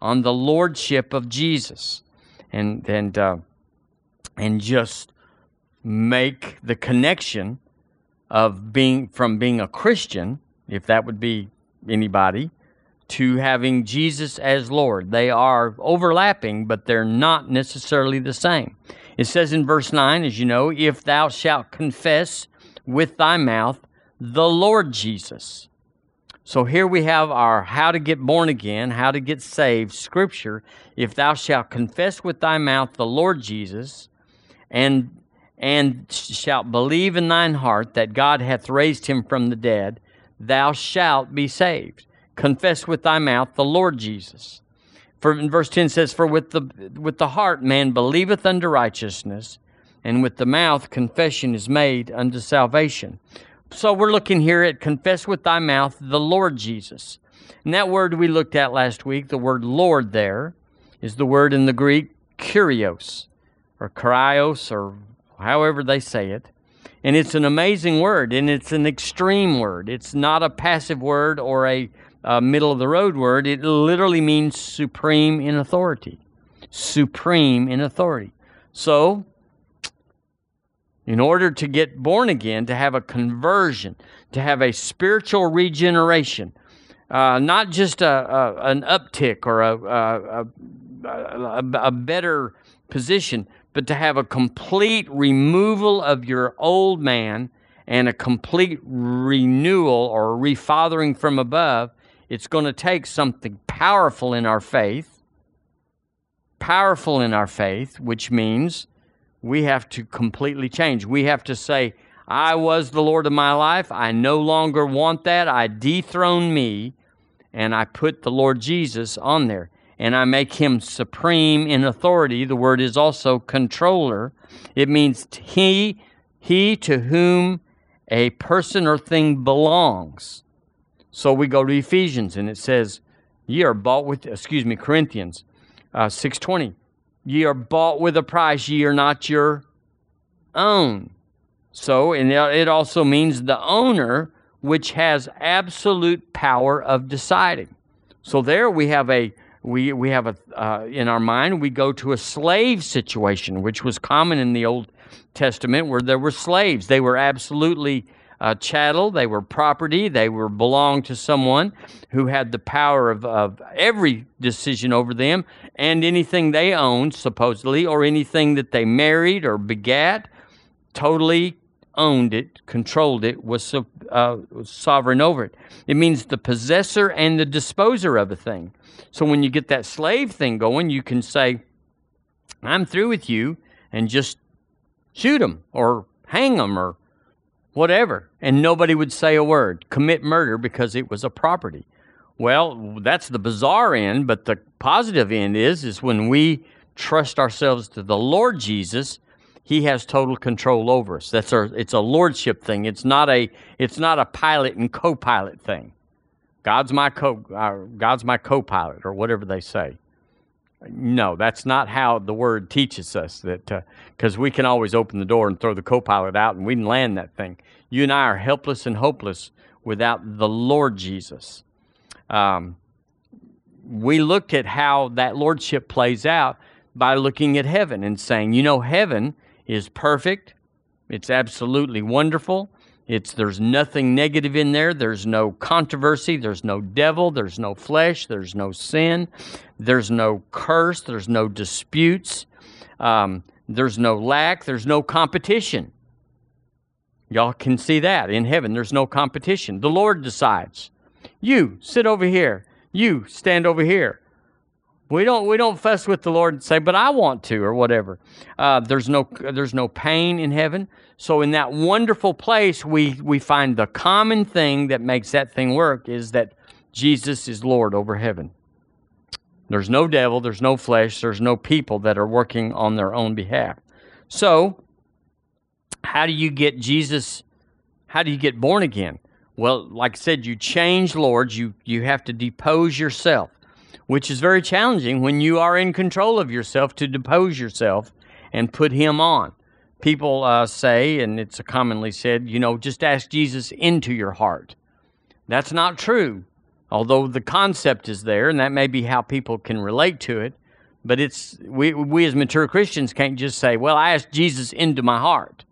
on the lordship of Jesus, and and uh, and just make the connection of being from being a Christian, if that would be anybody, to having Jesus as Lord. They are overlapping, but they're not necessarily the same. It says in verse 9, as you know, if thou shalt confess with thy mouth the Lord Jesus. So here we have our how to get born again, how to get saved scripture. If thou shalt confess with thy mouth the Lord Jesus and and shalt believe in thine heart that God hath raised him from the dead, thou shalt be saved. Confess with thy mouth the Lord Jesus. For in verse 10 says, For with the with the heart man believeth unto righteousness, and with the mouth confession is made unto salvation. So we're looking here at confess with thy mouth the Lord Jesus. And that word we looked at last week, the word Lord there, is the word in the Greek kurios, or kurios, or however they say it. And it's an amazing word, and it's an extreme word. It's not a passive word or a, a middle of the road word. It literally means supreme in authority. Supreme in authority. So, in order to get born again, to have a conversion, to have a spiritual regeneration, uh, not just a, a, an uptick or a, a, a better position, but to have a complete removal of your old man and a complete renewal or refathering from above, it's going to take something powerful in our faith, powerful in our faith, which means we have to completely change. We have to say, I was the Lord of my life. I no longer want that. I dethrone me and I put the Lord Jesus on there and I make him supreme in authority. The word is also controller. It means he, he to whom a person or thing belongs. So we go to Ephesians and it says, ye are bought with, excuse me, Corinthians uh, 6.20. Ye are bought with a price, ye are not your own. So, and it also means the owner, which has absolute power of deciding. So there we have a we, we have a, uh, in our mind, we go to a slave situation, which was common in the Old Testament where there were slaves. They were absolutely uh, chattel, they were property, they were belonged to someone who had the power of, of every decision over them and anything they owned, supposedly, or anything that they married or begat, totally owned it, controlled it, was, uh, was sovereign over it. It means the possessor and the disposer of a thing. So when you get that slave thing going, you can say, I'm through with you, and just shoot them or hang them or whatever. And nobody would say a word. Commit murder because it was a property. Well, that's the bizarre end, but the positive end is is when we trust ourselves to the Lord Jesus, he has total control over us. That's our it's a lordship thing. It's not a it's not a pilot and co-pilot thing. God's my co uh, God's my co-pilot or whatever they say. No, that's not how the word teaches us that because uh, we can always open the door and throw the co-pilot out and we can land that thing. You and I are helpless and hopeless without the Lord Jesus. Um, we looked at how that lordship plays out by looking at heaven and saying, you know, heaven is perfect. It's absolutely wonderful. It's there's nothing negative in there. There's no controversy. There's no devil. There's no flesh. There's no sin. There's no curse. There's no disputes. Um, there's no lack. There's no competition. Y'all can see that in heaven. There's no competition. The Lord decides. You sit over here. You stand over here. We don't we don't fuss with the Lord and say, "But I want to," or whatever. Uh, there's no there's no pain in heaven. So in that wonderful place, we we find the common thing that makes that thing work is that Jesus is Lord over heaven. There's no devil, there's no flesh, there's no people that are working on their own behalf. So, how do you get Jesus? How do you get born again? Well, like I said, you change lords. You you have to depose yourself which is very challenging when you are in control of yourself to depose yourself and put him on. People uh, say, and it's commonly said, you know, just ask Jesus into your heart. That's not true. Although the concept is there, and that may be how people can relate to it, but it's we we as mature Christians can't just say, "Well, I asked Jesus into my heart."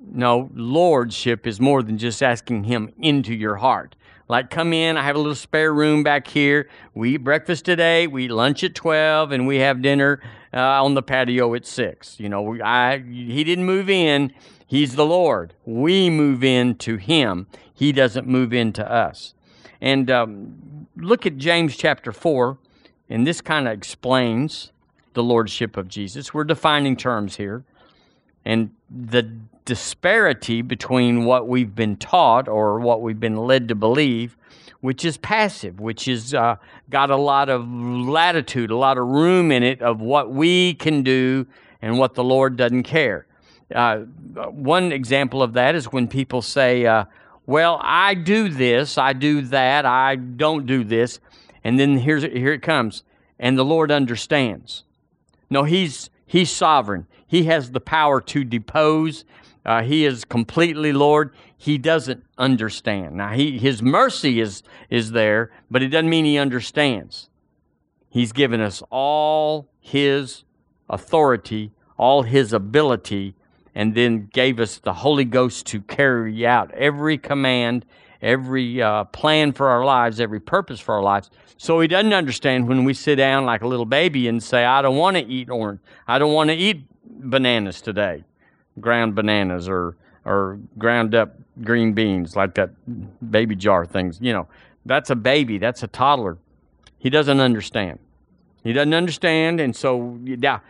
No, lordship is more than just asking him into your heart. Like, come in, I have a little spare room back here. We eat breakfast today. 8, we lunch at 12, and we have dinner uh, on the patio at 6. You know, I, he didn't move in, he's the Lord. We move in to him, he doesn't move into us. And um, look at James chapter 4, and this kind of explains the lordship of Jesus. We're defining terms here. And the disparity between what we've been taught or what we've been led to believe, which is passive, which has uh, got a lot of latitude, a lot of room in it of what we can do and what the Lord doesn't care. Uh, one example of that is when people say, uh, Well, I do this, I do that, I don't do this. And then here's, here it comes. And the Lord understands. No, He's, he's sovereign. He has the power to depose uh, he is completely Lord. He doesn't understand. Now, he, his mercy is, is there, but it doesn't mean he understands. He's given us all his authority, all his ability, and then gave us the Holy Ghost to carry out every command, every uh, plan for our lives, every purpose for our lives. So he doesn't understand when we sit down like a little baby and say, I don't want to eat orange. I don't want to eat bananas today ground bananas or or ground up green beans like that baby jar things. You know, that's a baby. That's a toddler. He doesn't understand. He doesn't understand, and so yeah,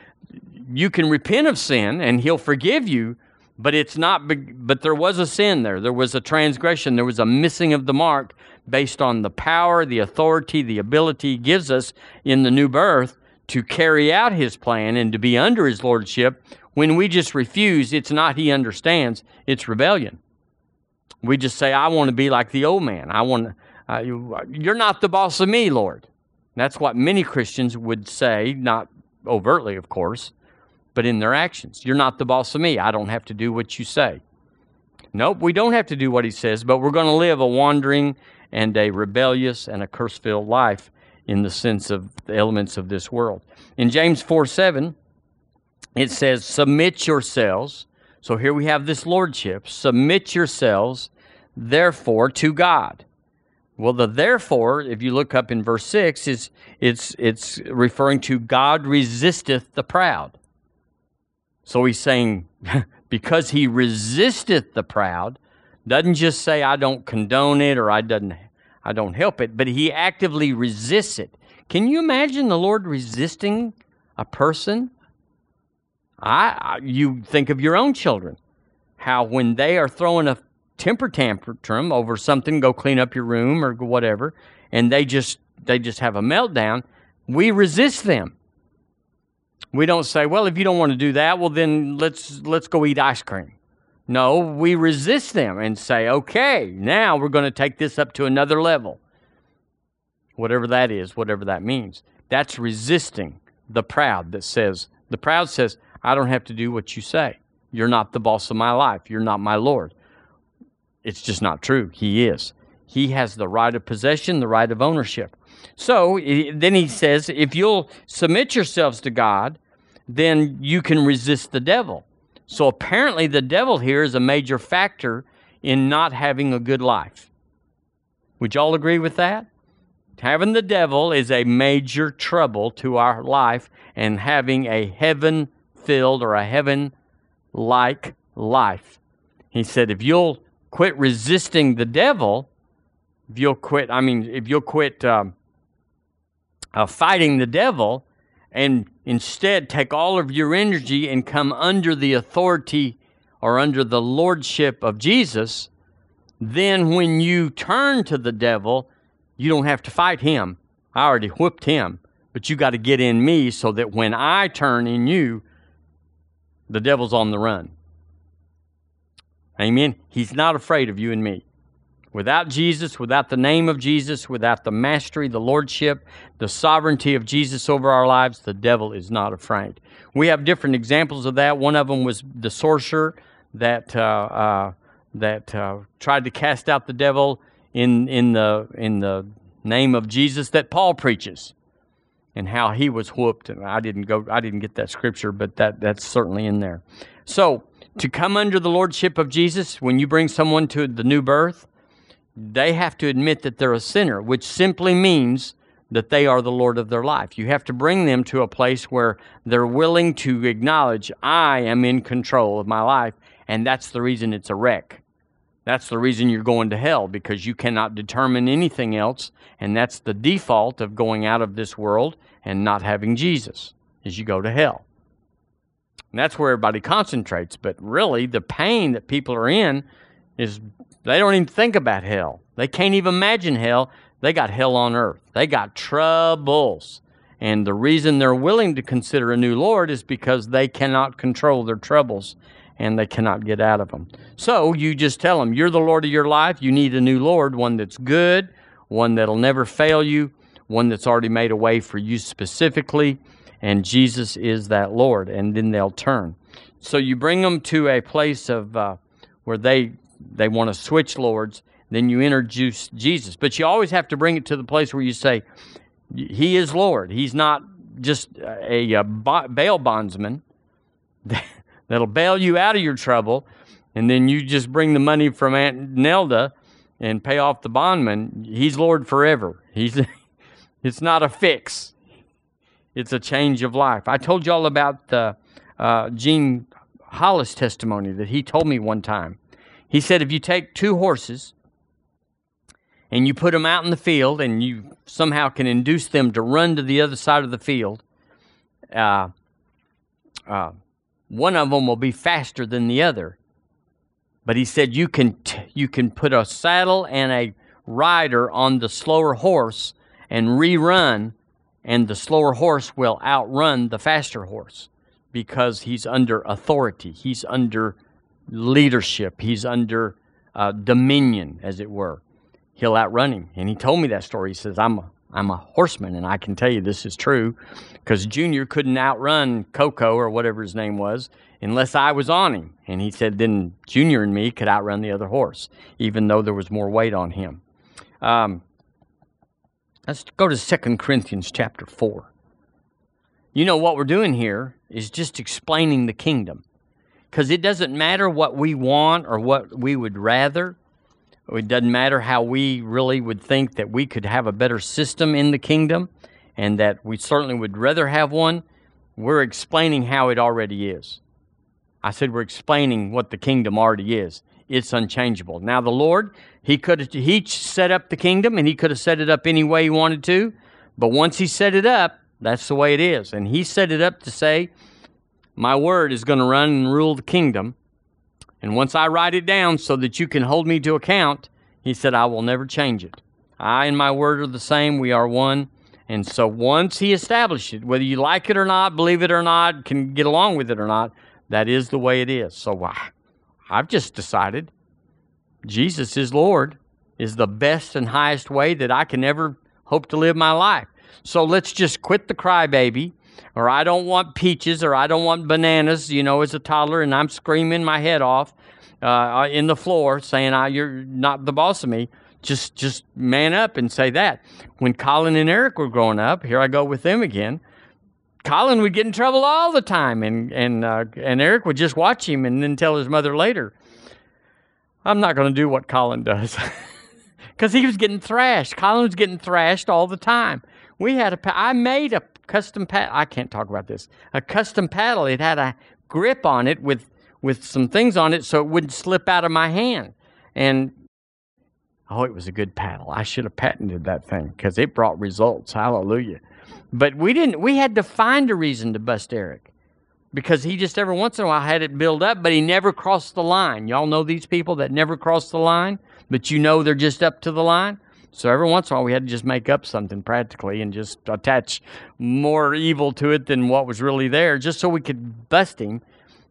you can repent of sin and He'll forgive you. But it's not. But there was a sin there. There was a transgression. There was a missing of the mark based on the power, the authority, the ability He gives us in the new birth to carry out His plan and to be under His lordship when we just refuse, it's not he understands, it's rebellion. We just say, I want to be like the old man. I want uh, you're not the boss of me, Lord. That's what many Christians would say, not overtly, of course, but in their actions. You're not the boss of me. I don't have to do what you say. Nope, we don't have to do what he says, but we're going to live a wandering and a rebellious and a curse filled life in the sense of the elements of this world. In James 4 7, it says, Submit yourselves. So here we have this lordship. Submit yourselves, therefore, to God. Well, the therefore, if you look up in verse 6, is it's it's referring to God resisteth the proud. So he's saying, because he resisteth the proud, doesn't just say I don't condone it or I doesn't I don't help it, but he actively resists it. Can you imagine the Lord resisting a person? I, you think of your own children, how when they are throwing a temper tantrum over something, go clean up your room or whatever, and they just they just have a meltdown, we resist them. We don't say, "Well, if you don't want to do that, well then let's let's go eat ice cream." No, we resist them and say, "Okay, now we're going to take this up to another level." Whatever that is, whatever that means. That's resisting the proud that says, the proud says, I don't have to do what you say. You're not the boss of my life. You're not my Lord. It's just not true. He is. He has the right of possession, the right of ownership. So then he says, if you'll submit yourselves to God, then you can resist the devil. So apparently, the devil here is a major factor in not having a good life. Would y'all agree with that? Having the devil is a major trouble to our life, and having a heaven filled or a heaven like life. He said, if you'll quit resisting the devil, if you'll quit, I mean, if you'll quit um, uh, fighting the devil and instead take all of your energy and come under the authority or under the lordship of Jesus, then when you turn to the devil, you don't have to fight him. I already whipped him, but you got to get in me so that when I turn in you, the devil's on the run. Amen. He's not afraid of you and me. Without Jesus, without the name of Jesus, without the mastery, the lordship, the sovereignty of Jesus over our lives, the devil is not afraid. We have different examples of that. One of them was the sorcerer that uh, uh, that uh, tried to cast out the devil in in the in the name of Jesus that Paul preaches and how he was whooped and I didn't go I didn't get that scripture but that that's certainly in there. So, to come under the lordship of Jesus when you bring someone to the new birth, they have to admit that they're a sinner, which simply means that they are the Lord of their life. You have to bring them to a place where they're willing to acknowledge, I am in control of my life, and that's the reason it's a wreck. That's the reason you're going to hell because you cannot determine anything else, and that's the default of going out of this world and not having Jesus, is you go to hell. And that's where everybody concentrates, but really the pain that people are in is they don't even think about hell. They can't even imagine hell. They got hell on earth. They got troubles. And the reason they're willing to consider a new Lord is because they cannot control their troubles and they cannot get out of them. So you just tell them, You're the Lord of your life. You need a new Lord, one that's good, one that'll never fail you, one that's already made a way for you specifically, and Jesus is that Lord. And then they'll turn. So you bring them to a place of uh, where they they want to switch lords. Then you introduce Jesus, but you always have to bring it to the place where you say, He is Lord. He's not just a, a bail bondsman. that'll bail you out of your trouble, and then you just bring the money from Aunt Nelda and pay off the bondman. He's Lord forever. He's it's not a fix. It's a change of life. I told you all about the uh, Gene Hollis testimony that he told me one time. He said if you take two horses and you put them out in the field and you somehow can induce them to run to the other side of the field, uh, uh, one of them will be faster than the other. But he said you can t- you can put a saddle and a rider on the slower horse and rerun, and the slower horse will outrun the faster horse because he's under authority. He's under leadership. He's under uh, dominion, as it were. He'll outrun him. And he told me that story. He says, "I'm a I'm a horseman, and I can tell you this is true because Junior couldn't outrun Coco or whatever his name was unless I was on him. And he said then Junior and me could outrun the other horse, even though there was more weight on him. Um, let's go to 2 Corinthians chapter 4. You know, what we're doing here is just explaining the kingdom because it doesn't matter what we want or what we would rather it doesn't matter how we really would think that we could have a better system in the kingdom and that we certainly would rather have one. We're explaining how it already is. I said we're explaining what the kingdom already is. It's unchangeable. Now the Lord, he could he set up the kingdom and he could have set it up any way he wanted to, but once he set it up, that's the way it is. And he set it up to say, my word is going to run and rule the kingdom and once I write it down so that you can hold me to account, he said, I will never change it. I and my word are the same. We are one. And so once he established it, whether you like it or not, believe it or not, can get along with it or not, that is the way it is. So I, I've just decided Jesus is Lord is the best and highest way that I can ever hope to live my life. So let's just quit the crybaby or I don't want peaches, or I don't want bananas, you know, as a toddler, and I'm screaming my head off uh, in the floor saying, ah, You're not the boss of me. Just, just man up and say that. When Colin and Eric were growing up, here I go with them again. Colin would get in trouble all the time, and and uh, and Eric would just watch him and then tell his mother later, "I'm not going to do what Colin does," because he was getting thrashed. Colin was getting thrashed all the time. We had a I made a custom paddle. I can't talk about this. A custom paddle. It had a grip on it with with some things on it so it wouldn't slip out of my hand. And oh, it was a good paddle. I should have patented that thing because it brought results. Hallelujah. But we didn't. We had to find a reason to bust Eric because he just every once in a while had it build up, but he never crossed the line. Y'all know these people that never cross the line, but you know they're just up to the line. So every once in a while, we had to just make up something practically and just attach more evil to it than what was really there, just so we could bust him.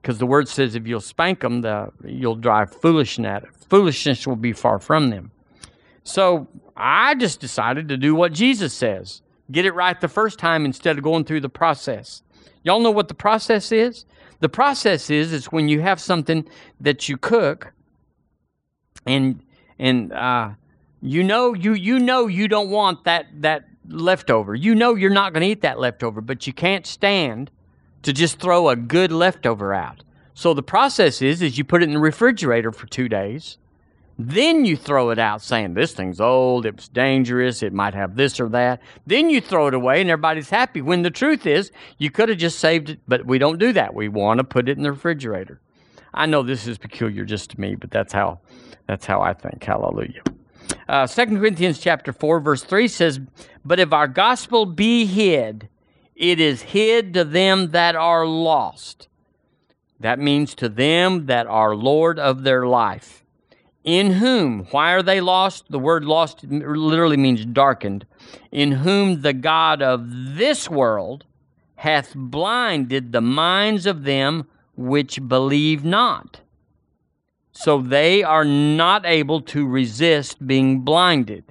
Because the word says, if you'll spank them, the, you'll drive foolishness. At foolishness will be far from them. So I just decided to do what Jesus says get it right the first time instead of going through the process. Y'all know what the process is? The process is it's when you have something that you cook and and uh, You know you you know you don't want that that leftover. You know you're not going to eat that leftover, but you can't stand to just throw a good leftover out. So the process is is you put it in the refrigerator for 2 days. Then you throw it out saying this thing's old, it was dangerous, it might have this or that. Then you throw it away and everybody's happy. When the truth is, you could have just saved it, but we don't do that. We want to put it in the refrigerator. I know this is peculiar just to me, but that's how that's how I think. Hallelujah. Uh, 2 Corinthians chapter 4, verse 3 says, But if our gospel be hid, it is hid to them that are lost. That means to them that are Lord of their life. In whom, why are they lost? The word lost literally means darkened. In whom the God of this world hath blinded the minds of them which believe not so they are not able to resist being blinded.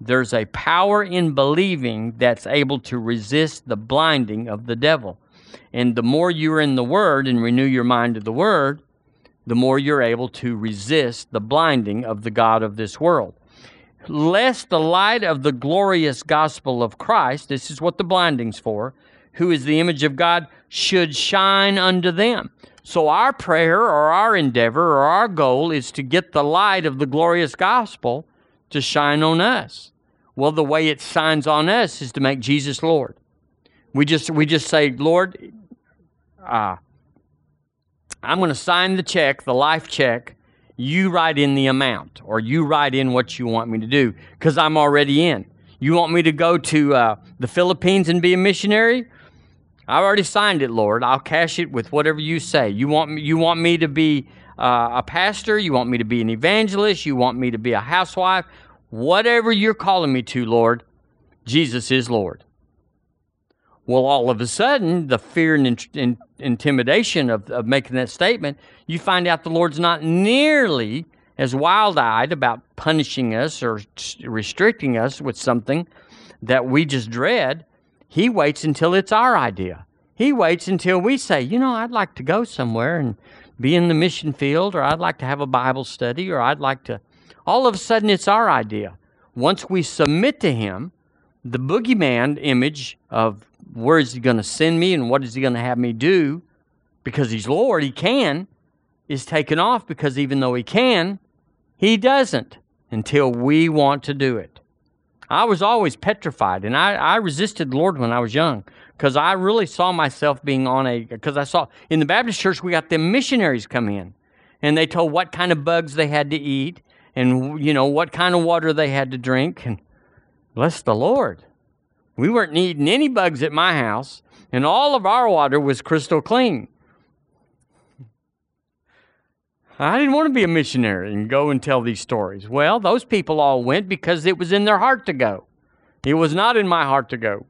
There's a power in believing that's able to resist the blinding of the devil. And the more you're in the Word and renew your mind to the Word, the more you're able to resist the blinding of the God of this world. Lest the light of the glorious gospel of Christ, this is what the blinding's for, who is the image of God, should shine unto them. So, our prayer or our endeavor or our goal is to get the light of the glorious gospel to shine on us. Well, the way it shines on us is to make Jesus Lord. We just, we just say, Lord, uh, I'm going to sign the check, the life check. You write in the amount, or you write in what you want me to do, because I'm already in. You want me to go to uh, the Philippines and be a missionary? I've already signed it, Lord. I'll cash it with whatever you say. You want me, you want me to be uh, a pastor? You want me to be an evangelist? You want me to be a housewife? Whatever you're calling me to, Lord, Jesus is Lord. Well, all of a sudden, the fear and in, in, intimidation of, of making that statement, you find out the Lord's not nearly as wild eyed about punishing us or restricting us with something that we just dread he waits until it's our idea. He waits until we say, you know, I'd like to go somewhere and be in the mission field, or I'd like to have a Bible study, or I'd like to. All of a sudden, it's our idea. Once we submit to Him, the boogeyman image of where is He going to send me and what is He going to have me do, because He's Lord, He can, is taken off because even though He can, He doesn't until we want to do it. I was always petrified, and I, I resisted the Lord when I was young because I really saw myself being on a. Because I saw in the Baptist church, we got them missionaries come in, and they told what kind of bugs they had to eat, and you know what kind of water they had to drink, and bless the Lord, we weren't needing any bugs at my house, and all of our water was crystal clean. I didn't want to be a missionary and go and tell these stories. Well, those people all went because it was in their heart to go. It was not in my heart to go.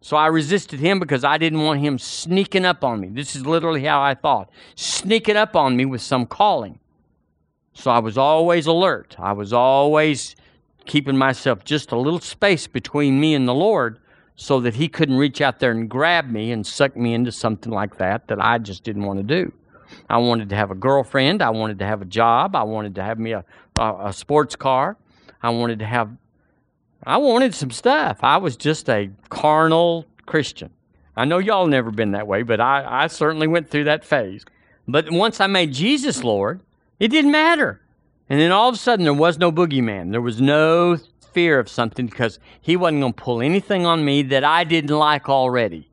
So I resisted him because I didn't want him sneaking up on me. This is literally how I thought sneaking up on me with some calling. So I was always alert. I was always keeping myself just a little space between me and the Lord so that he couldn't reach out there and grab me and suck me into something like that that I just didn't want to do. I wanted to have a girlfriend. I wanted to have a job. I wanted to have me a, a, a sports car. I wanted to have, I wanted some stuff. I was just a carnal Christian. I know y'all never been that way, but I, I certainly went through that phase. But once I made Jesus Lord, it didn't matter. And then all of a sudden, there was no boogeyman. There was no fear of something because he wasn't going to pull anything on me that I didn't like already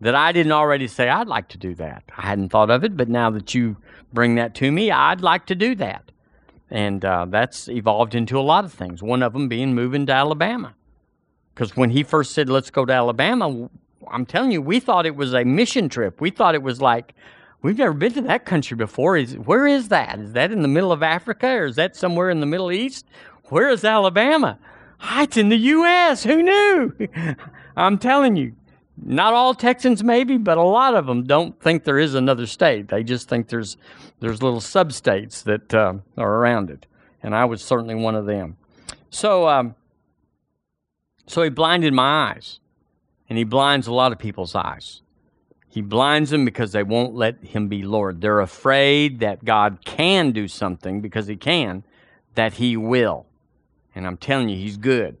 that I didn't already say, I'd like to do that. I hadn't thought of it, but now that you bring that to me, I'd like to do that. And uh, that's evolved into a lot of things, one of them being moving to Alabama. Because when he first said, let's go to Alabama, I'm telling you, we thought it was a mission trip. We thought it was like, we've never been to that country before. Is, where is that? Is that in the middle of Africa or is that somewhere in the Middle East? Where is Alabama? It's in the U.S. Who knew? I'm telling you, not all Texans, maybe, but a lot of them don't think there is another state. They just think there's there's little sub-states that uh, are around it, and I was certainly one of them. So, um, so he blinded my eyes, and he blinds a lot of people's eyes. He blinds them because they won't let him be Lord. They're afraid that God can do something because he can, that He will. And I'm telling you, He's good.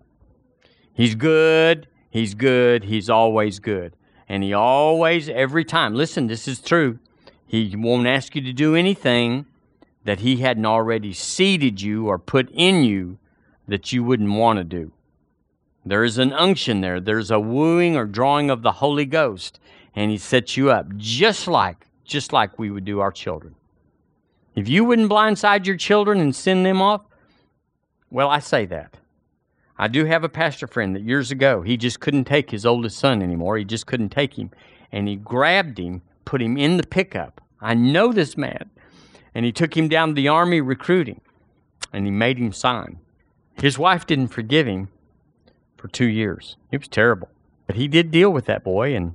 He's good. He's good. He's always good. And He always, every time, listen, this is true. He won't ask you to do anything that He hadn't already seeded you or put in you that you wouldn't want to do. There is an unction there. There's a wooing or drawing of the Holy Ghost, and He sets you up just like, just like we would do our children. If you wouldn't blindside your children and send them off, well, I say that. I do have a pastor friend that years ago, he just couldn't take his oldest son anymore. He just couldn't take him. And he grabbed him, put him in the pickup. I know this man. And he took him down to the army recruiting, and he made him sign. His wife didn't forgive him for two years. It was terrible. But he did deal with that boy, and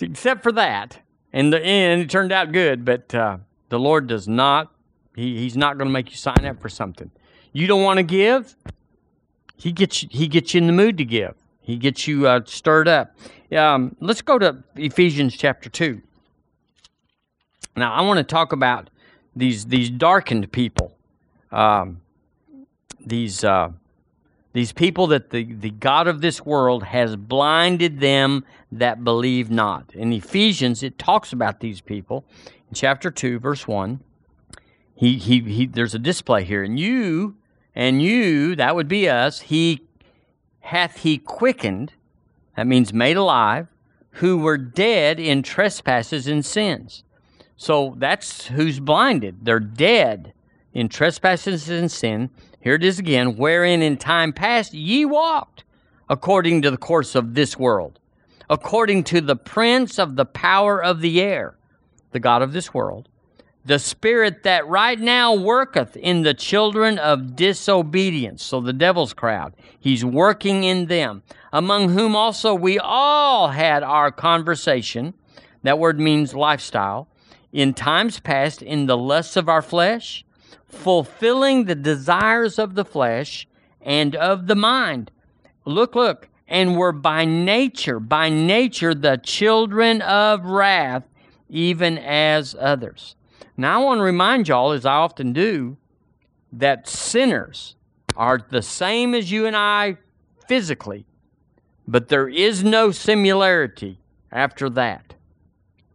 except for that, in the end, it turned out good. But uh, the Lord does not, he, He's not going to make you sign up for something. You don't want to give? He gets, he gets you in the mood to give, He gets you uh, stirred up. Um, let's go to Ephesians chapter 2. Now, I want to talk about these, these darkened people. Um, these uh, these people that the, the God of this world has blinded them that believe not. In Ephesians, it talks about these people. In chapter 2, verse 1, he, he, he, there's a display here. And you, and you, that would be us, he hath he quickened, that means made alive, who were dead in trespasses and sins. So that's who's blinded. They're dead in trespasses and sin here it is again, wherein in time past ye walked according to the course of this world, according to the prince of the power of the air, the God of this world, the spirit that right now worketh in the children of disobedience. So the devil's crowd, he's working in them, among whom also we all had our conversation. That word means lifestyle. In times past, in the lusts of our flesh fulfilling the desires of the flesh and of the mind. Look, look, and were by nature, by nature, the children of wrath, even as others. Now, I want to remind y'all, as I often do, that sinners are the same as you and I physically, but there is no similarity after that.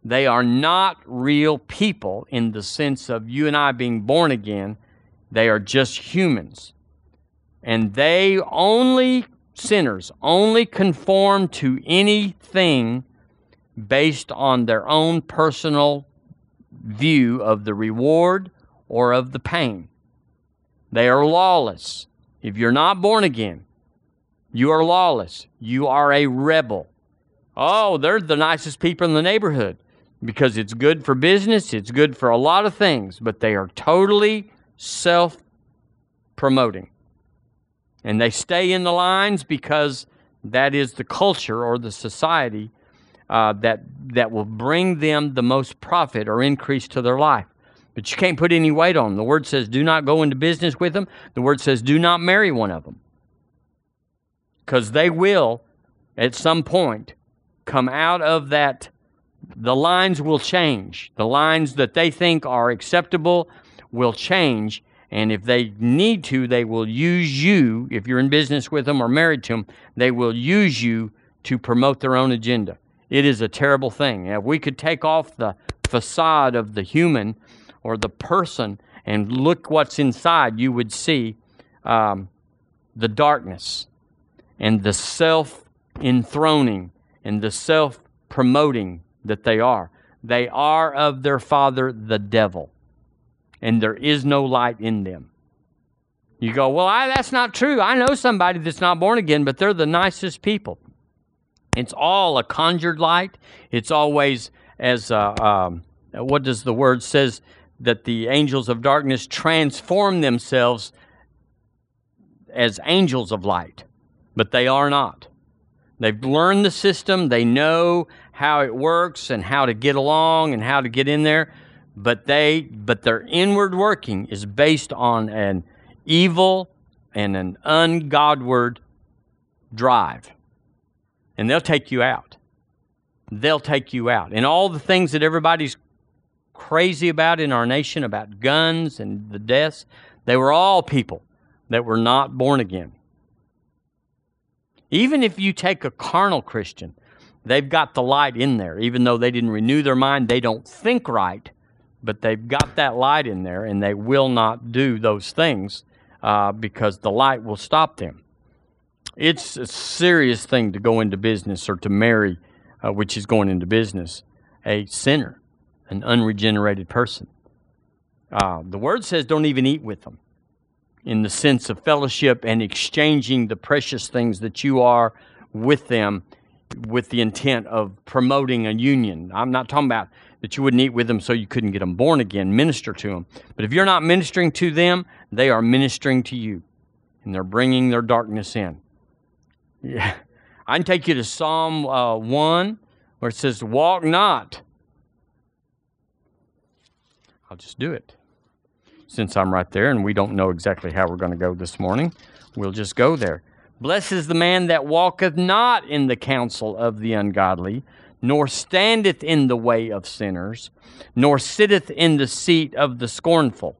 They are not real people in the sense of you and I being born again. They are just humans. And they only, sinners, only conform to anything based on their own personal view of the reward or of the pain. They are lawless. If you're not born again, you are lawless. You are a rebel. Oh, they're the nicest people in the neighborhood because it's good for business, it's good for a lot of things, but they are totally self promoting. And they stay in the lines because that is the culture or the society uh, that, that will bring them the most profit or increase to their life. But you can't put any weight on them. The word says, do not go into business with them. The word says, do not marry one of them. Because they will, at some point, come out of that the lines will change. The lines that they think are acceptable will change. And if they need to, they will use you, if you're in business with them or married to them, they will use you to promote their own agenda. It is a terrible thing. If we could take off the facade of the human or the person and look what's inside, you would see um, the darkness and the self enthroning and the self promoting that they are. They are of their father, the devil, and there is no light in them. You go, well, I, that's not true. I know somebody that's not born again, but they're the nicest people. It's all a conjured light. It's always as uh, um, what does the word says that the angels of darkness transform themselves as angels of light, but they are not. They've learned the system. They know how it works and how to get along and how to get in there, but they but their inward working is based on an evil and an ungodward drive. And they'll take you out. They'll take you out. And all the things that everybody's crazy about in our nation about guns and the deaths, they were all people that were not born again. Even if you take a carnal Christian, they've got the light in there. Even though they didn't renew their mind, they don't think right, but they've got that light in there and they will not do those things uh, because the light will stop them. It's a serious thing to go into business or to marry, uh, which is going into business, a sinner, an unregenerated person. Uh, the word says don't even eat with them in the sense of fellowship and exchanging the precious things that you are with them with the intent of promoting a union. I'm not talking about that you wouldn't eat with them so you couldn't get them born again, minister to them. But if you're not ministering to them, they are ministering to you and they're bringing their darkness in. Yeah. I can take you to Psalm uh, 1 where it says, Walk not. I'll just do it since I'm right there and we don't know exactly how we're going to go this morning, we'll just go there. Blessed is the man that walketh not in the counsel of the ungodly, nor standeth in the way of sinners, nor sitteth in the seat of the scornful.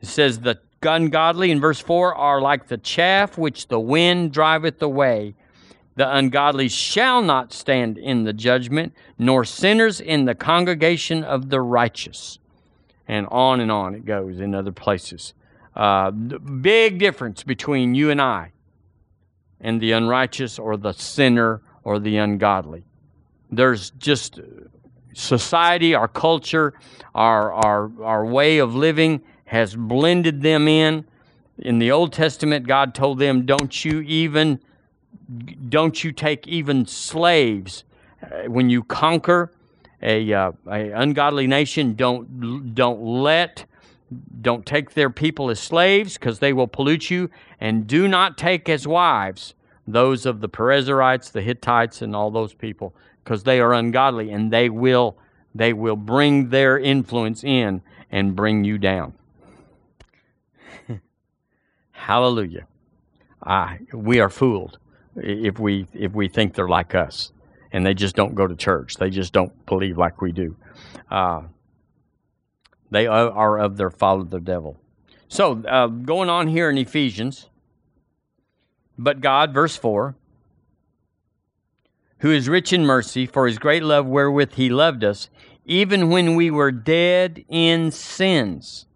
It says, The ungodly in verse 4 are like the chaff which the wind driveth away. The ungodly shall not stand in the judgment, nor sinners in the congregation of the righteous and on and on it goes in other places. Uh, big difference between you and I and the unrighteous or the sinner or the ungodly. There's just society, our culture, our, our, our way of living has blended them in. In the Old Testament, God told them, don't you even, don't you take even slaves. Uh, when you conquer, a, uh, a ungodly nation don't don't let don't take their people as slaves because they will pollute you and do not take as wives those of the Perizzites, the Hittites and all those people because they are ungodly and they will they will bring their influence in and bring you down. Hallelujah. Ah, we are fooled if we if we think they're like us and they just don't go to church. They just don't believe like we do. Uh, they are of their father, the devil. So, uh, going on here in Ephesians, but God, verse 4, who is rich in mercy, for his great love wherewith he loved us, even when we were dead in sins,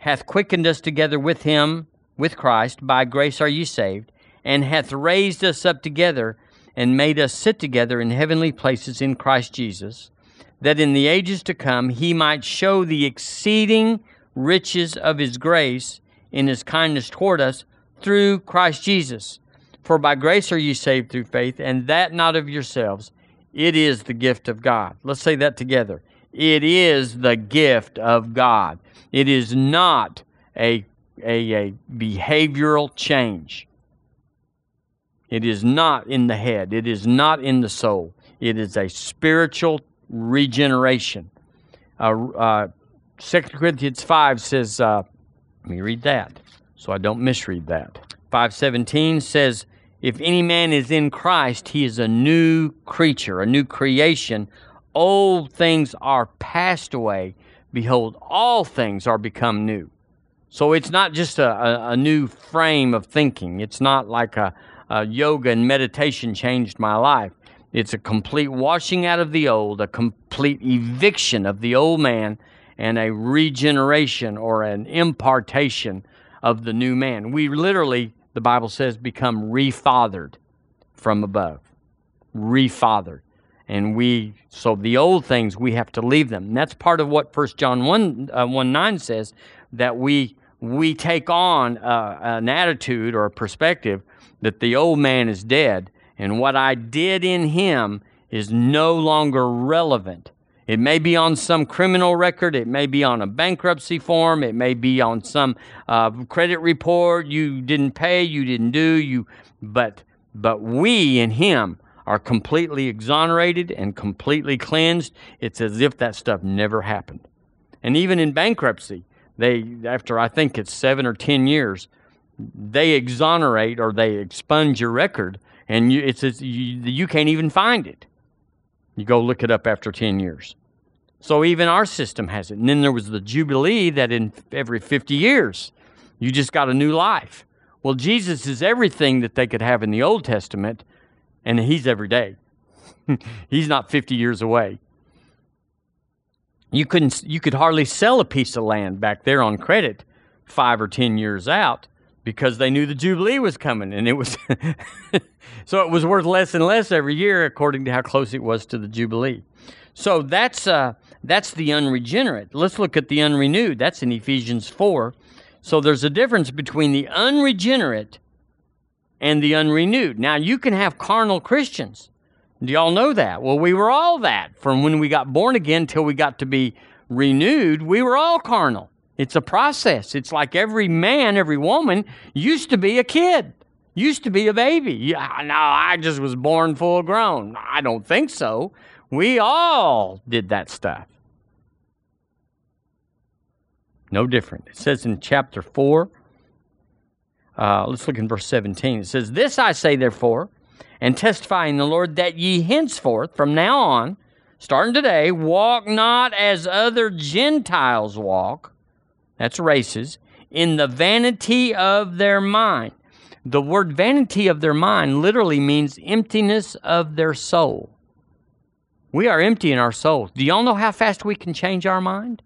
hath quickened us together with him, with Christ. By grace are ye saved, and hath raised us up together and made us sit together in heavenly places in Christ Jesus, that in the ages to come he might show the exceeding riches of his grace in his kindness toward us through Christ Jesus. For by grace are ye saved through faith, and that not of yourselves. It is the gift of God. Let's say that together. It is the gift of God. It is not a, a, a behavioral change. It is not in the head, it is not in the soul. It is a spiritual regeneration. Uh, uh, 2 Corinthians 5 says, uh, let me read that so I don't misread that. 517 says, If any man is in Christ, he is a new creature, a new creation. Old things are passed away. Behold, all things are become new. So it's not just a, a, a new frame of thinking. It's not like a, uh, yoga and meditation changed my life. It's a complete washing out of the old, a complete eviction of the old man, and a regeneration or an impartation of the new man. We literally, the Bible says, become refathered from above. Refathered. And we, so the old things, we have to leave them. And that's part of what First John 1, uh, 1 9 says, that we, we take on uh, an attitude or a perspective that the old man is dead and what I did in him is no longer relevant. It may be on some criminal record, it may be on a bankruptcy form, it may be on some uh, credit report you didn't pay, you didn't do, you but but we in him are completely exonerated and completely cleansed. It's as if that stuff never happened. And even in bankruptcy, they after I think it's 7 or 10 years, they exonerate or they expunge your record, and you, it's, it's you, you can't even find it. You go look it up after 10 years. So even our system has it. And then there was the Jubilee that in every 50 years, you just got a new life. Well, Jesus is everything that they could have in the Old Testament, and He's every day. he's not 50 years away. You couldn't you could hardly sell a piece of land back there on credit 5 or 10 years out because they knew the jubilee was coming and it was so it was worth less and less every year according to how close it was to the jubilee. So that's uh that's the unregenerate. Let's look at the unrenewed. That's in Ephesians 4. So there's a difference between the unregenerate and the unrenewed. Now you can have carnal Christians do y'all know that? Well, we were all that from when we got born again till we got to be renewed. We were all carnal. It's a process. It's like every man, every woman used to be a kid, used to be a baby. Yeah, no, I just was born full grown. I don't think so. We all did that stuff. No different. It says in chapter 4, uh, let's look in verse 17. It says, This I say, therefore, and testifying the Lord that ye henceforth, from now on, starting today, walk not as other Gentiles walk, that's races, in the vanity of their mind. The word vanity of their mind literally means emptiness of their soul. We are empty in our souls. Do y'all know how fast we can change our mind?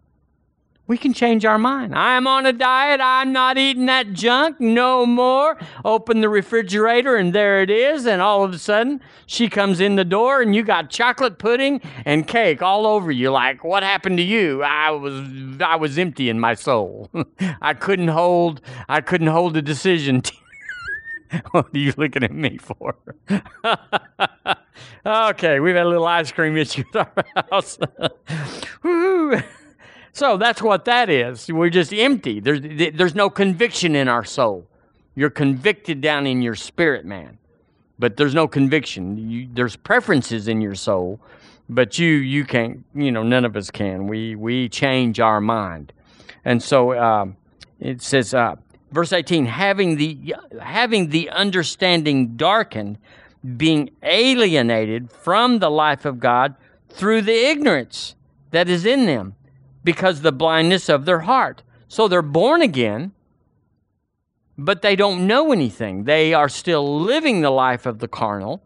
We can change our mind. I'm on a diet. I'm not eating that junk no more. Open the refrigerator and there it is. And all of a sudden, she comes in the door and you got chocolate pudding and cake all over you. Like, what happened to you? I was I was empty in my soul. I couldn't hold I couldn't hold a decision. what are you looking at me for? okay, we've had a little ice cream issue at our house. So that's what that is. We're just empty. There's, there's no conviction in our soul. You're convicted down in your spirit, man. But there's no conviction. You, there's preferences in your soul, but you you can't. You know, none of us can. We we change our mind, and so uh, it says, uh, verse 18, having the having the understanding darkened, being alienated from the life of God through the ignorance that is in them because the blindness of their heart. So they're born again, but they don't know anything. They are still living the life of the carnal,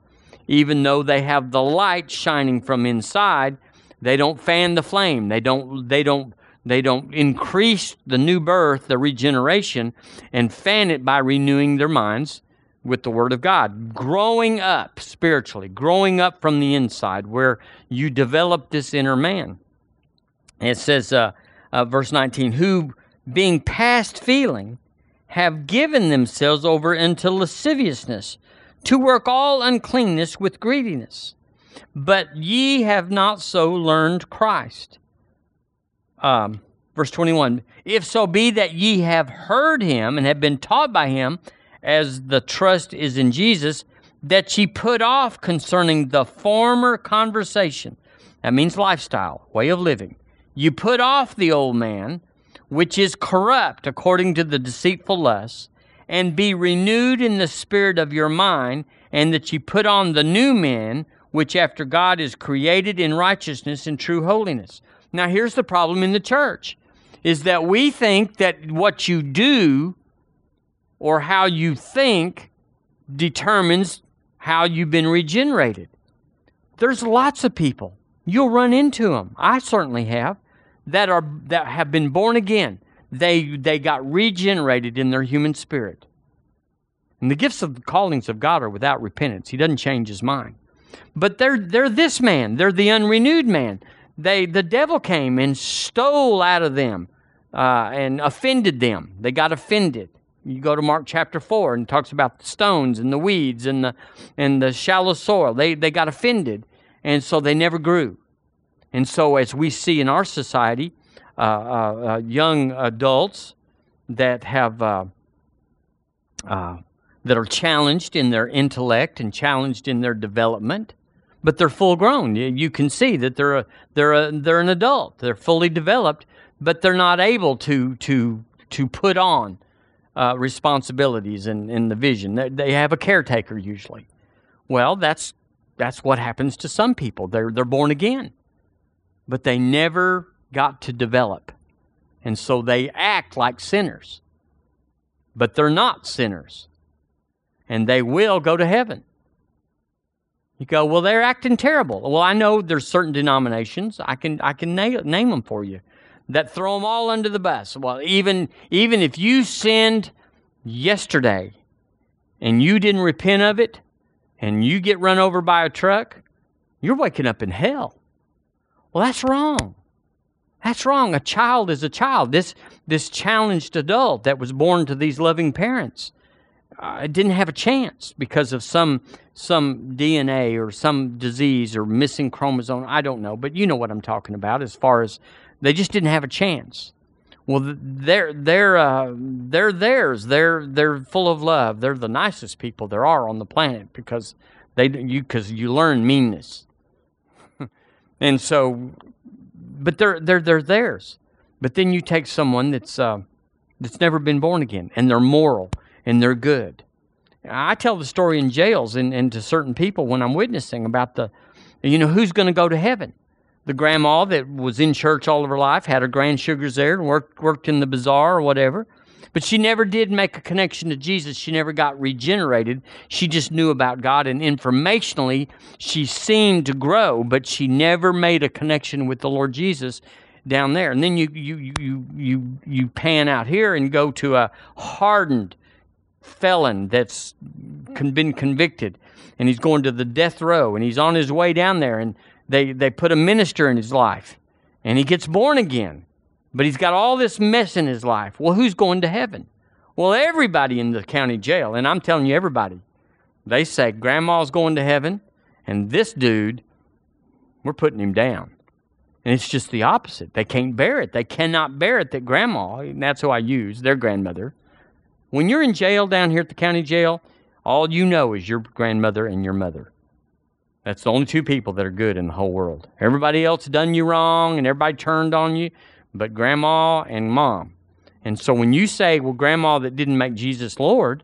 even though they have the light shining from inside. They don't fan the flame. They don't they don't they don't increase the new birth, the regeneration, and fan it by renewing their minds with the Word of God. Growing up spiritually, growing up from the inside, where you develop this inner man. It says, uh, uh, verse 19, who being past feeling have given themselves over into lasciviousness to work all uncleanness with greediness. But ye have not so learned Christ. Um, verse 21 If so be that ye have heard him and have been taught by him, as the trust is in Jesus, that ye put off concerning the former conversation. That means lifestyle, way of living you put off the old man, which is corrupt according to the deceitful lusts, and be renewed in the spirit of your mind, and that you put on the new man, which after God is created in righteousness and true holiness. Now, here's the problem in the church is that we think that what you do or how you think determines how you've been regenerated. There's lots of people. You'll run into them. I certainly have that are that have been born again. They they got regenerated in their human spirit. And the gifts of the callings of God are without repentance. He doesn't change his mind. But they're they're this man. They're the unrenewed man. They the devil came and stole out of them uh, and offended them. They got offended. You go to Mark chapter four and talks about the stones and the weeds and the and the shallow soil. They they got offended, and so they never grew. And so, as we see in our society, uh, uh, uh young adults that have uh, uh, that are challenged in their intellect and challenged in their development, but they're full grown. You can see that they're a, they're a, they're an adult. They're fully developed, but they're not able to to to put on uh, responsibilities in, in the vision. They, they have a caretaker usually. Well, that's that's what happens to some people. They're they're born again, but they never got to develop. And so they act like sinners, but they're not sinners. And they will go to heaven. You go, well, they're acting terrible. Well, I know there's certain denominations. I can I can name, name them for you that throw them all under the bus. Well, even even if you sinned yesterday and you didn't repent of it, and you get run over by a truck, you're waking up in hell. Well, that's wrong. That's wrong. A child is a child. This this challenged adult that was born to these loving parents uh, didn't have a chance because of some some DNA or some disease or missing chromosome. I don't know, but you know what I'm talking about. As far as they just didn't have a chance. Well, they're they're uh, they're theirs. They're they're full of love. They're the nicest people there are on the planet because they you because you learn meanness, and so, but they're they're they're theirs. But then you take someone that's uh, that's never been born again, and they're moral and they're good. I tell the story in jails and, and to certain people when I'm witnessing about the, you know, who's going to go to heaven the grandma that was in church all of her life, had her grand sugars there, worked worked in the bazaar or whatever. But she never did make a connection to Jesus. She never got regenerated. She just knew about God, and informationally, she seemed to grow, but she never made a connection with the Lord Jesus down there. And then you you you you you pan out here and go to a hardened felon that's been convicted, and he's going to the death row, and he's on his way down there, and they, they put a minister in his life and he gets born again. But he's got all this mess in his life. Well, who's going to heaven? Well, everybody in the county jail, and I'm telling you, everybody, they say grandma's going to heaven, and this dude, we're putting him down. And it's just the opposite. They can't bear it. They cannot bear it that grandma, and that's who I use, their grandmother. When you're in jail down here at the county jail, all you know is your grandmother and your mother. That's the only two people that are good in the whole world. Everybody else done you wrong and everybody turned on you, but grandma and mom. And so when you say, well, grandma that didn't make Jesus Lord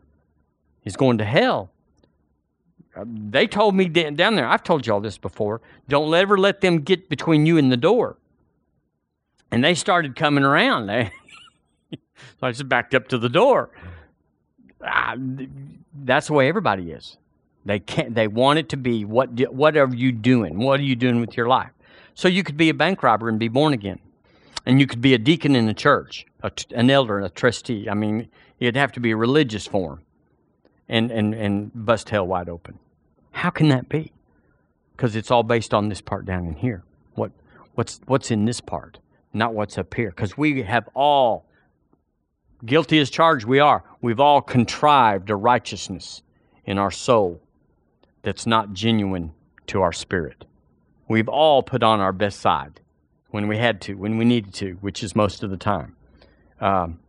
is going to hell, uh, they told me down there, I've told you all this before, don't ever let them get between you and the door. And they started coming around. so I just backed up to the door. Ah, that's the way everybody is. They can't. They want it to be what? What are you doing? What are you doing with your life? So you could be a bank robber and be born again, and you could be a deacon in the church, a, an elder, a trustee. I mean, it'd have to be a religious form, and and and bust hell wide open. How can that be? Because it's all based on this part down in here. What what's what's in this part, not what's up here. Because we have all guilty as charged. We are. We've all contrived a righteousness in our soul that's not genuine to our spirit. We've all put on our best side when we had to, when we needed to, which is most of the time. Um,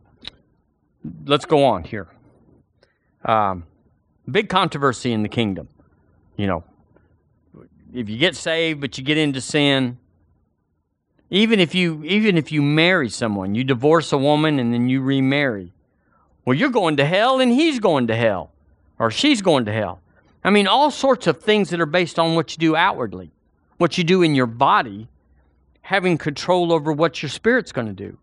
let's go on here. Um, big controversy in the kingdom. You know, if you get saved but you get into sin, even if you even if you marry someone, you divorce a woman and then you remarry. Well, you're going to hell and he's going to hell or she's going to hell. I mean, all sorts of things that are based on what you do outwardly, what you do in your body, having control over what your spirit's going to do.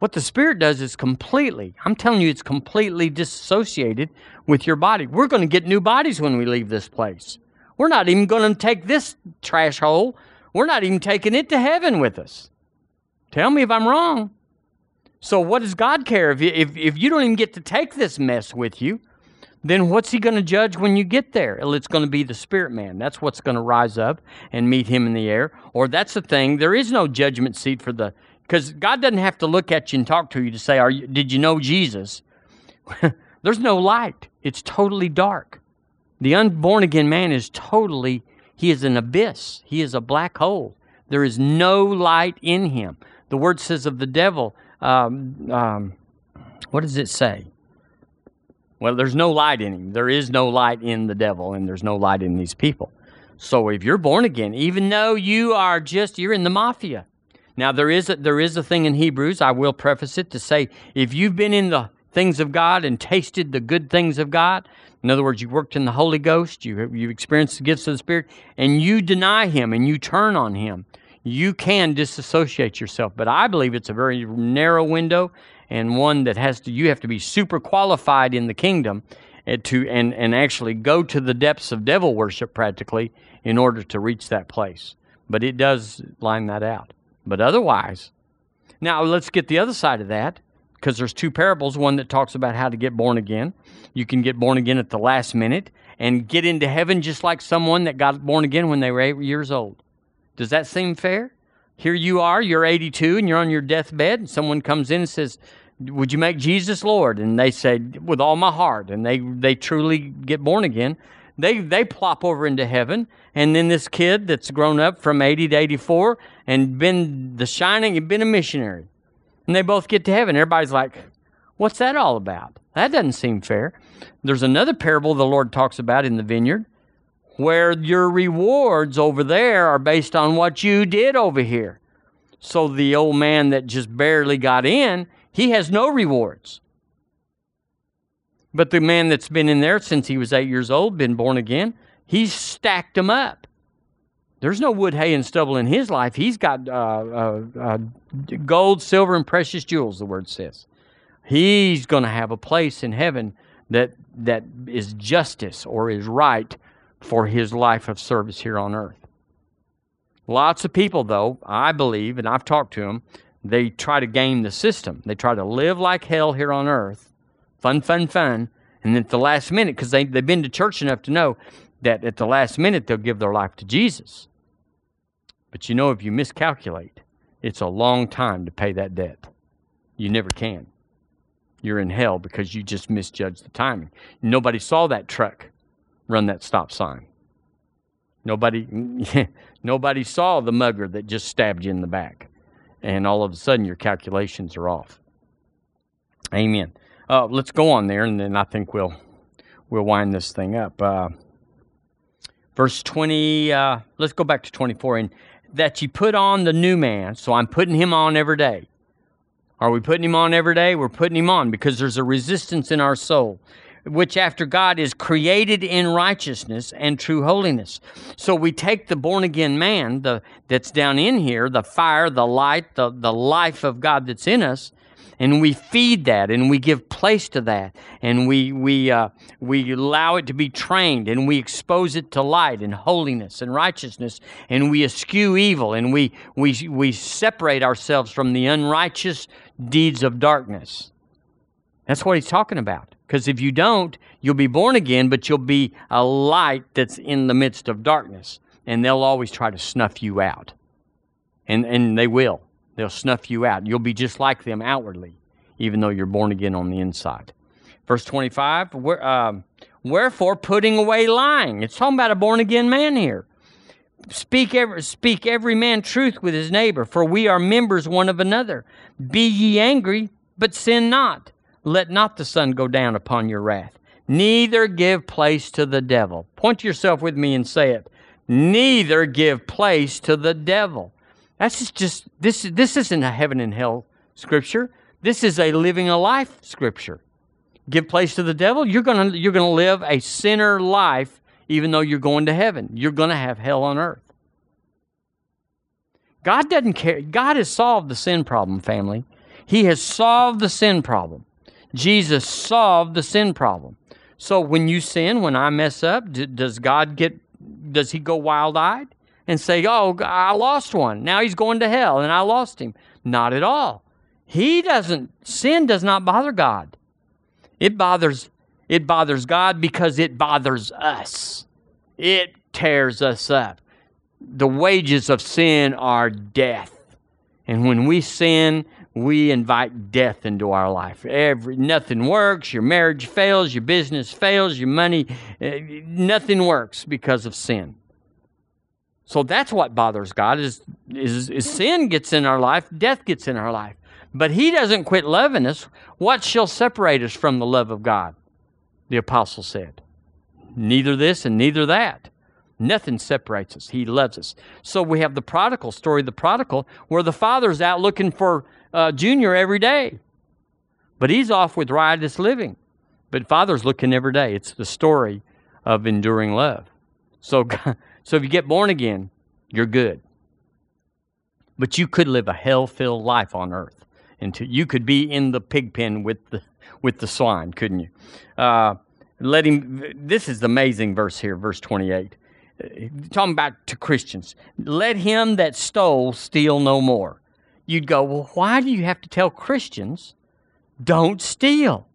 What the spirit does is completely, I'm telling you, it's completely disassociated with your body. We're going to get new bodies when we leave this place. We're not even going to take this trash hole, we're not even taking it to heaven with us. Tell me if I'm wrong. So, what does God care if you, if, if you don't even get to take this mess with you? Then what's he going to judge when you get there? It's going to be the spirit man. That's what's going to rise up and meet him in the air. Or that's the thing. There is no judgment seat for the because God doesn't have to look at you and talk to you to say, "Are you? Did you know Jesus?" There's no light. It's totally dark. The unborn again man is totally. He is an abyss. He is a black hole. There is no light in him. The word says of the devil. Um, um, what does it say? Well, there's no light in him. There is no light in the devil, and there's no light in these people. So if you're born again, even though you are just you're in the mafia. Now there is a, there is a thing in Hebrews. I will preface it to say if you've been in the things of God and tasted the good things of God, in other words, you worked in the Holy Ghost, you you experienced the gifts of the Spirit, and you deny Him and you turn on Him, you can disassociate yourself. But I believe it's a very narrow window and one that has to you have to be super qualified in the kingdom eh, to and, and actually go to the depths of devil worship practically in order to reach that place. But it does line that out. But otherwise, now let's get the other side of that because there's two parables one that talks about how to get born again. You can get born again at the last minute and get into heaven just like someone that got born again when they were eight years old. Does that seem fair? Here you are, you're 82 and you're on your deathbed, and someone comes in and says, would you make Jesus Lord? And they say, with all my heart. And they, they truly get born again. They, they plop over into heaven. And then this kid that's grown up from 80 to 84 and been the shining and been a missionary. And they both get to heaven. Everybody's like, what's that all about? That doesn't seem fair. There's another parable the Lord talks about in the vineyard where your rewards over there are based on what you did over here. So the old man that just barely got in, he has no rewards. But the man that's been in there since he was eight years old, been born again, he's stacked them up. There's no wood, hay, and stubble in his life. He's got uh, uh, uh, gold, silver, and precious jewels, the word says. He's going to have a place in heaven that, that is justice or is right for his life of service here on earth. Lots of people, though, I believe, and I've talked to them, they try to game the system. They try to live like hell here on earth, fun, fun, fun, and then at the last minute, because they, they've been to church enough to know that at the last minute they'll give their life to Jesus. But you know, if you miscalculate, it's a long time to pay that debt. You never can. You're in hell because you just misjudged the timing. Nobody saw that truck run that stop sign. Nobody, nobody saw the mugger that just stabbed you in the back and all of a sudden your calculations are off. Amen. Uh, let's go on there, and then I think we'll we'll wind this thing up. Uh, verse twenty. Uh, let's go back to twenty-four, and that you put on the new man. So I'm putting him on every day. Are we putting him on every day? We're putting him on because there's a resistance in our soul which after God is created in righteousness and true holiness. So we take the born again man the, that's down in here, the fire, the light, the, the life of God that's in us, and we feed that and we give place to that and we, we, uh, we allow it to be trained and we expose it to light and holiness and righteousness and we eschew evil and we, we, we separate ourselves from the unrighteous deeds of darkness. That's what he's talking about. Because if you don't, you'll be born again, but you'll be a light that's in the midst of darkness. And they'll always try to snuff you out. And, and they will. They'll snuff you out. You'll be just like them outwardly, even though you're born again on the inside. Verse 25 where, um, Wherefore, putting away lying. It's talking about a born again man here. Speak every, speak every man truth with his neighbor, for we are members one of another. Be ye angry, but sin not. Let not the sun go down upon your wrath. Neither give place to the devil. Point to yourself with me and say it. Neither give place to the devil. That's just this. This isn't a heaven and hell scripture. This is a living a life scripture. Give place to the devil. You're gonna you're gonna live a sinner life, even though you're going to heaven. You're gonna have hell on earth. God doesn't care. God has solved the sin problem, family. He has solved the sin problem. Jesus solved the sin problem. So when you sin, when I mess up, does God get, does he go wild eyed and say, oh, I lost one. Now he's going to hell and I lost him? Not at all. He doesn't, sin does not bother God. It bothers, it bothers God because it bothers us. It tears us up. The wages of sin are death. And when we sin, we invite death into our life. Every nothing works. Your marriage fails. Your business fails. Your money, uh, nothing works because of sin. So that's what bothers God is, is, is sin gets in our life, death gets in our life. But He doesn't quit loving us. What shall separate us from the love of God? The apostle said. Neither this and neither that. Nothing separates us. He loves us. So we have the prodigal story, the prodigal, where the father's out looking for uh, Junior every day, but he's off with riotous living. But father's looking every day. It's the story of enduring love. So, so if you get born again, you're good. But you could live a hell filled life on earth. Until you could be in the pig pen with the, with the swine, couldn't you? Uh, let him, this is the amazing verse here, verse 28 talking about to Christians, let him that stole steal no more. You'd go, well, why do you have to tell Christians don't steal?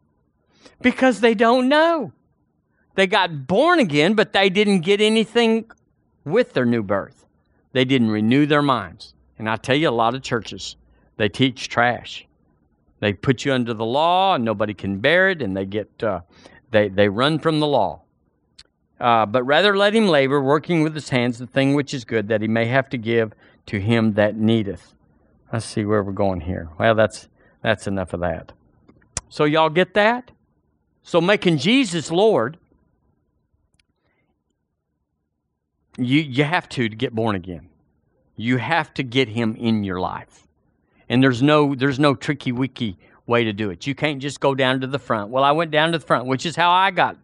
Because they don't know. They got born again, but they didn't get anything with their new birth. They didn't renew their minds. And I tell you, a lot of churches, they teach trash. They put you under the law, and nobody can bear it, and they get uh, they they run from the law. Uh, but rather let him labor, working with his hands the thing which is good, that he may have to give to him that needeth. Let's see where we're going here. Well, that's that's enough of that. So y'all get that? So making Jesus Lord, you you have to to get born again. You have to get him in your life. And there's no there's no tricky wicky way to do it. You can't just go down to the front. Well, I went down to the front, which is how I got.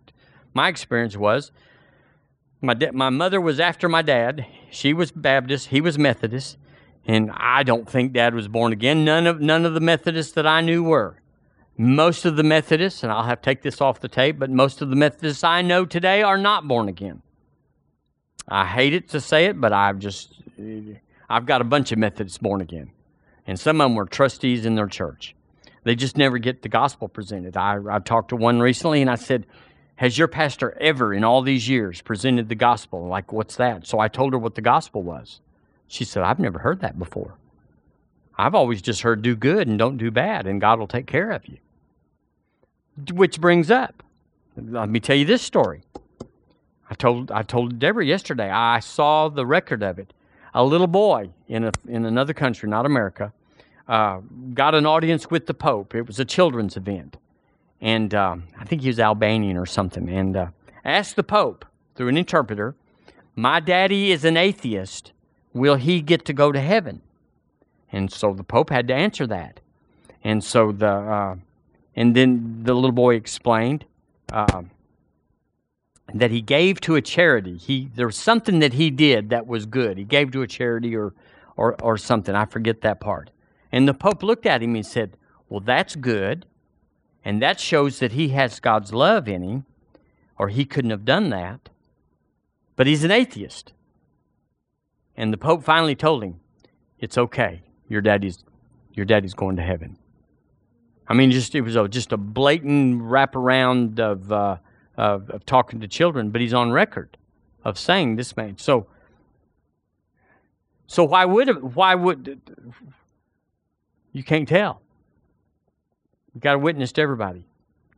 My experience was my my mother was after my dad. She was Baptist, he was Methodist, and I don't think dad was born again. None of none of the Methodists that I knew were. Most of the Methodists, and I'll have to take this off the tape, but most of the Methodists I know today are not born again. I hate it to say it, but I've just I've got a bunch of Methodists born again and some of them were trustees in their church. They just never get the gospel presented. I, I talked to one recently and I said, Has your pastor ever in all these years presented the gospel? Like, what's that? So I told her what the gospel was. She said, I've never heard that before. I've always just heard do good and don't do bad, and God will take care of you. Which brings up, let me tell you this story. I told I told Deborah yesterday. I saw the record of it a little boy in, a, in another country, not America, uh, got an audience with the Pope. It was a children's event. And uh, I think he was Albanian or something. And uh, asked the Pope through an interpreter, My daddy is an atheist. Will he get to go to heaven? And so the Pope had to answer that. And so the, uh, and then the little boy explained, uh, that he gave to a charity. He there was something that he did that was good. He gave to a charity or or or something. I forget that part. And the Pope looked at him and said, "Well, that's good, and that shows that he has God's love in him, or he couldn't have done that. But he's an atheist." And the Pope finally told him, "It's okay. Your daddy's your daddy's going to heaven." I mean, just it was a, just a blatant wraparound of. Uh, of, of talking to children, but he's on record of saying this man. So, so why would why would you can't tell? You got to witness to everybody.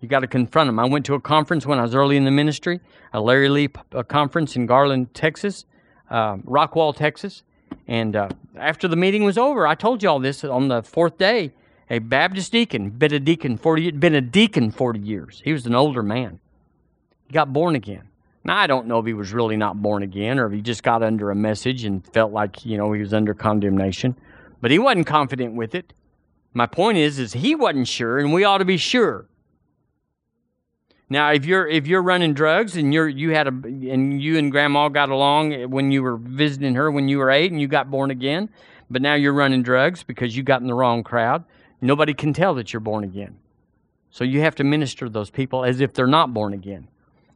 You got to confront them. I went to a conference when I was early in the ministry, a Larry Lee a conference in Garland, Texas, uh, Rockwall, Texas. And uh, after the meeting was over, I told you all this on the fourth day. A Baptist deacon, been a deacon forty, been a deacon forty years. He was an older man. He got born again. Now, I don't know if he was really not born again or if he just got under a message and felt like, you know, he was under condemnation, but he wasn't confident with it. My point is, is he wasn't sure, and we ought to be sure. Now, if you're if you're running drugs and you're you had a and you and grandma got along when you were visiting her when you were eight and you got born again, but now you're running drugs because you got in the wrong crowd, nobody can tell that you're born again. So you have to minister to those people as if they're not born again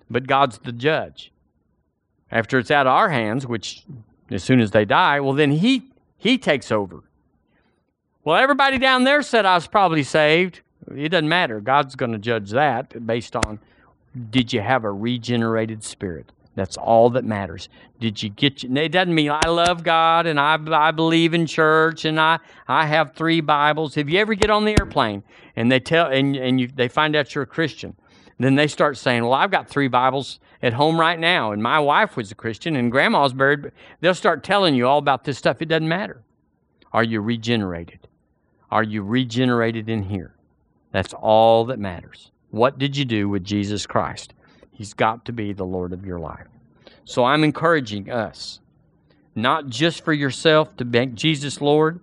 but God's the judge. After it's out of our hands, which as soon as they die, well, then He He takes over. Well, everybody down there said I was probably saved. It doesn't matter. God's going to judge that based on did you have a regenerated spirit? That's all that matters. Did you get you? It doesn't mean I love God and I, I believe in church and I, I have three Bibles. If you ever get on the airplane and they tell and, and you, they find out you're a Christian, then they start saying, Well, I've got three Bibles at home right now, and my wife was a Christian, and grandma's buried. They'll start telling you all about this stuff. It doesn't matter. Are you regenerated? Are you regenerated in here? That's all that matters. What did you do with Jesus Christ? He's got to be the Lord of your life. So I'm encouraging us, not just for yourself to make Jesus Lord,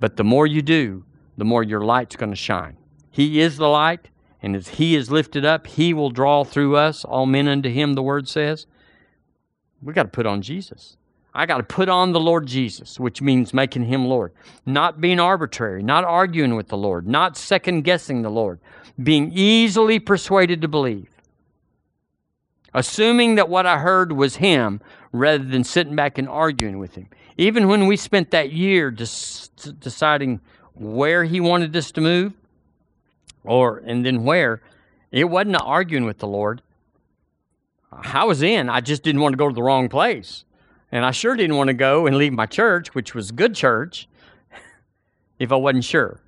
but the more you do, the more your light's going to shine. He is the light. And as he is lifted up, he will draw through us all men unto him, the word says. We've got to put on Jesus. I got to put on the Lord Jesus, which means making him Lord. Not being arbitrary, not arguing with the Lord, not second guessing the Lord, being easily persuaded to believe. Assuming that what I heard was him rather than sitting back and arguing with him. Even when we spent that year just deciding where he wanted us to move or and then where, it wasn't arguing with the Lord. I was in, I just didn't want to go to the wrong place. And I sure didn't want to go and leave my church, which was good church, if I wasn't sure.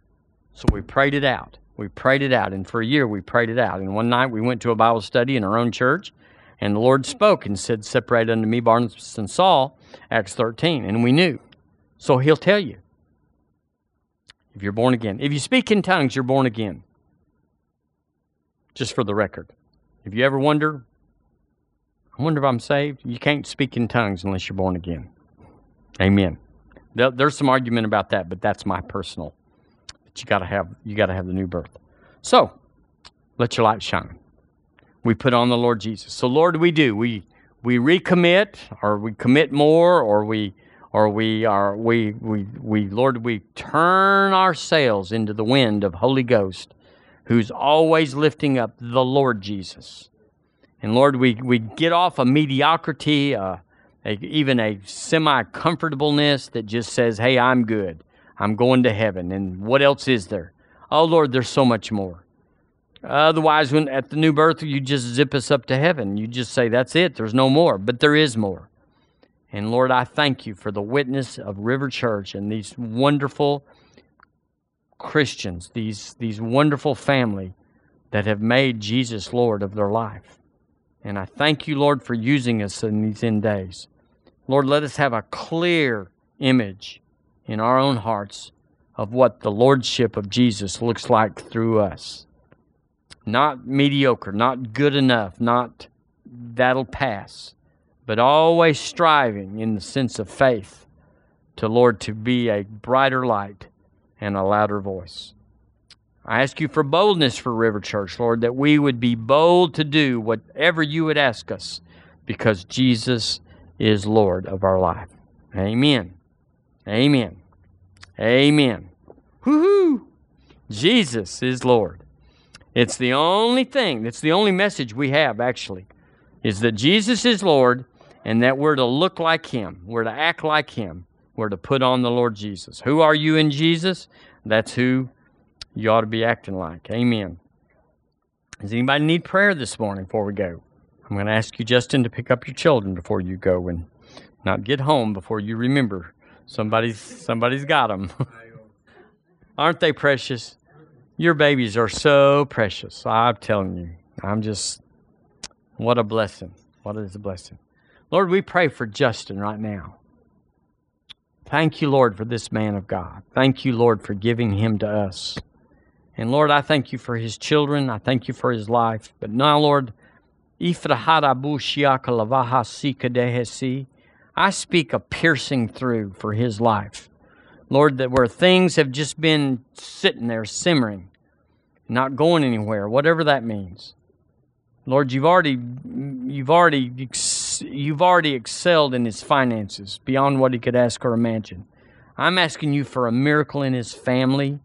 So we prayed it out. We prayed it out. And for a year, we prayed it out. And one night, we went to a Bible study in our own church. And the Lord spoke and said, Separate unto me Barnabas and Saul, Acts 13. And we knew. So he'll tell you if you're born again. If you speak in tongues, you're born again. Just for the record. If you ever wonder, I wonder if I'm saved. You can't speak in tongues unless you're born again. Amen. There's some argument about that, but that's my personal. But you got to have you got to have the new birth. So, let your light shine. We put on the Lord Jesus. So, Lord, we do we we recommit, or we commit more, or we or we are we we we Lord we turn our sails into the wind of Holy Ghost, who's always lifting up the Lord Jesus. And Lord, we, we get off a mediocrity, uh, a, even a semi comfortableness that just says, hey, I'm good. I'm going to heaven. And what else is there? Oh, Lord, there's so much more. Otherwise, when at the new birth, you just zip us up to heaven. You just say, that's it. There's no more. But there is more. And Lord, I thank you for the witness of River Church and these wonderful Christians, these, these wonderful family that have made Jesus Lord of their life. And I thank you, Lord, for using us in these end days. Lord, let us have a clear image in our own hearts of what the Lordship of Jesus looks like through us. Not mediocre, not good enough, not that'll pass, but always striving in the sense of faith to, Lord, to be a brighter light and a louder voice. I ask you for boldness for River Church, Lord, that we would be bold to do whatever you would ask us because Jesus is Lord of our life. Amen. Amen. Amen. Woohoo! Jesus is Lord. It's the only thing, it's the only message we have actually, is that Jesus is Lord and that we're to look like Him, we're to act like Him, we're to put on the Lord Jesus. Who are you in Jesus? That's who you ought to be acting like. Amen. Does anybody need prayer this morning before we go? I'm going to ask you, Justin, to pick up your children before you go and not get home before you remember somebody's somebody's got them. Aren't they precious? Your babies are so precious. I'm telling you. I'm just what a blessing. What is a blessing. Lord, we pray for Justin right now. Thank you, Lord, for this man of God. Thank you, Lord, for giving him to us. And Lord, I thank you for his children. I thank you for his life. But now, Lord, I speak a piercing through for his life. Lord, that where things have just been sitting there simmering, not going anywhere, whatever that means. Lord, you've already you've already you've already excelled in his finances beyond what he could ask or imagine. I'm asking you for a miracle in his family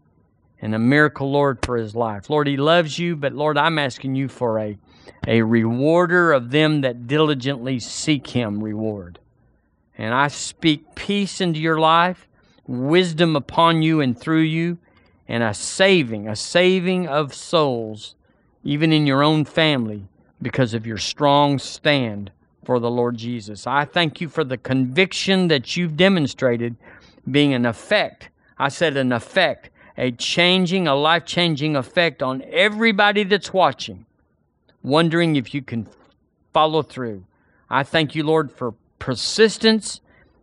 and a miracle, Lord, for his life. Lord, he loves you, but Lord, I'm asking you for a, a rewarder of them that diligently seek him reward. And I speak peace into your life, wisdom upon you and through you, and a saving, a saving of souls, even in your own family, because of your strong stand for the Lord Jesus. I thank you for the conviction that you've demonstrated being an effect. I said an effect a changing, a life changing effect on everybody that's watching, wondering if you can follow through. I thank you, Lord, for persistence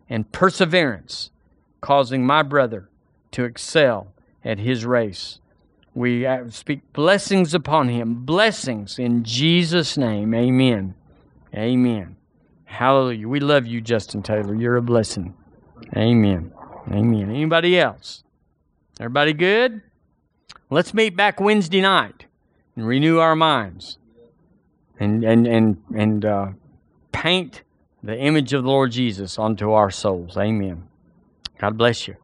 and perseverance, causing my brother to excel at his race. We uh, speak blessings upon him, blessings in Jesus' name. Amen. Amen. Hallelujah. We love you, Justin Taylor. You're a blessing. Amen. Amen. Anybody else? Everybody good? Let's meet back Wednesday night and renew our minds and and and and uh, paint the image of the Lord Jesus onto our souls. Amen. God bless you.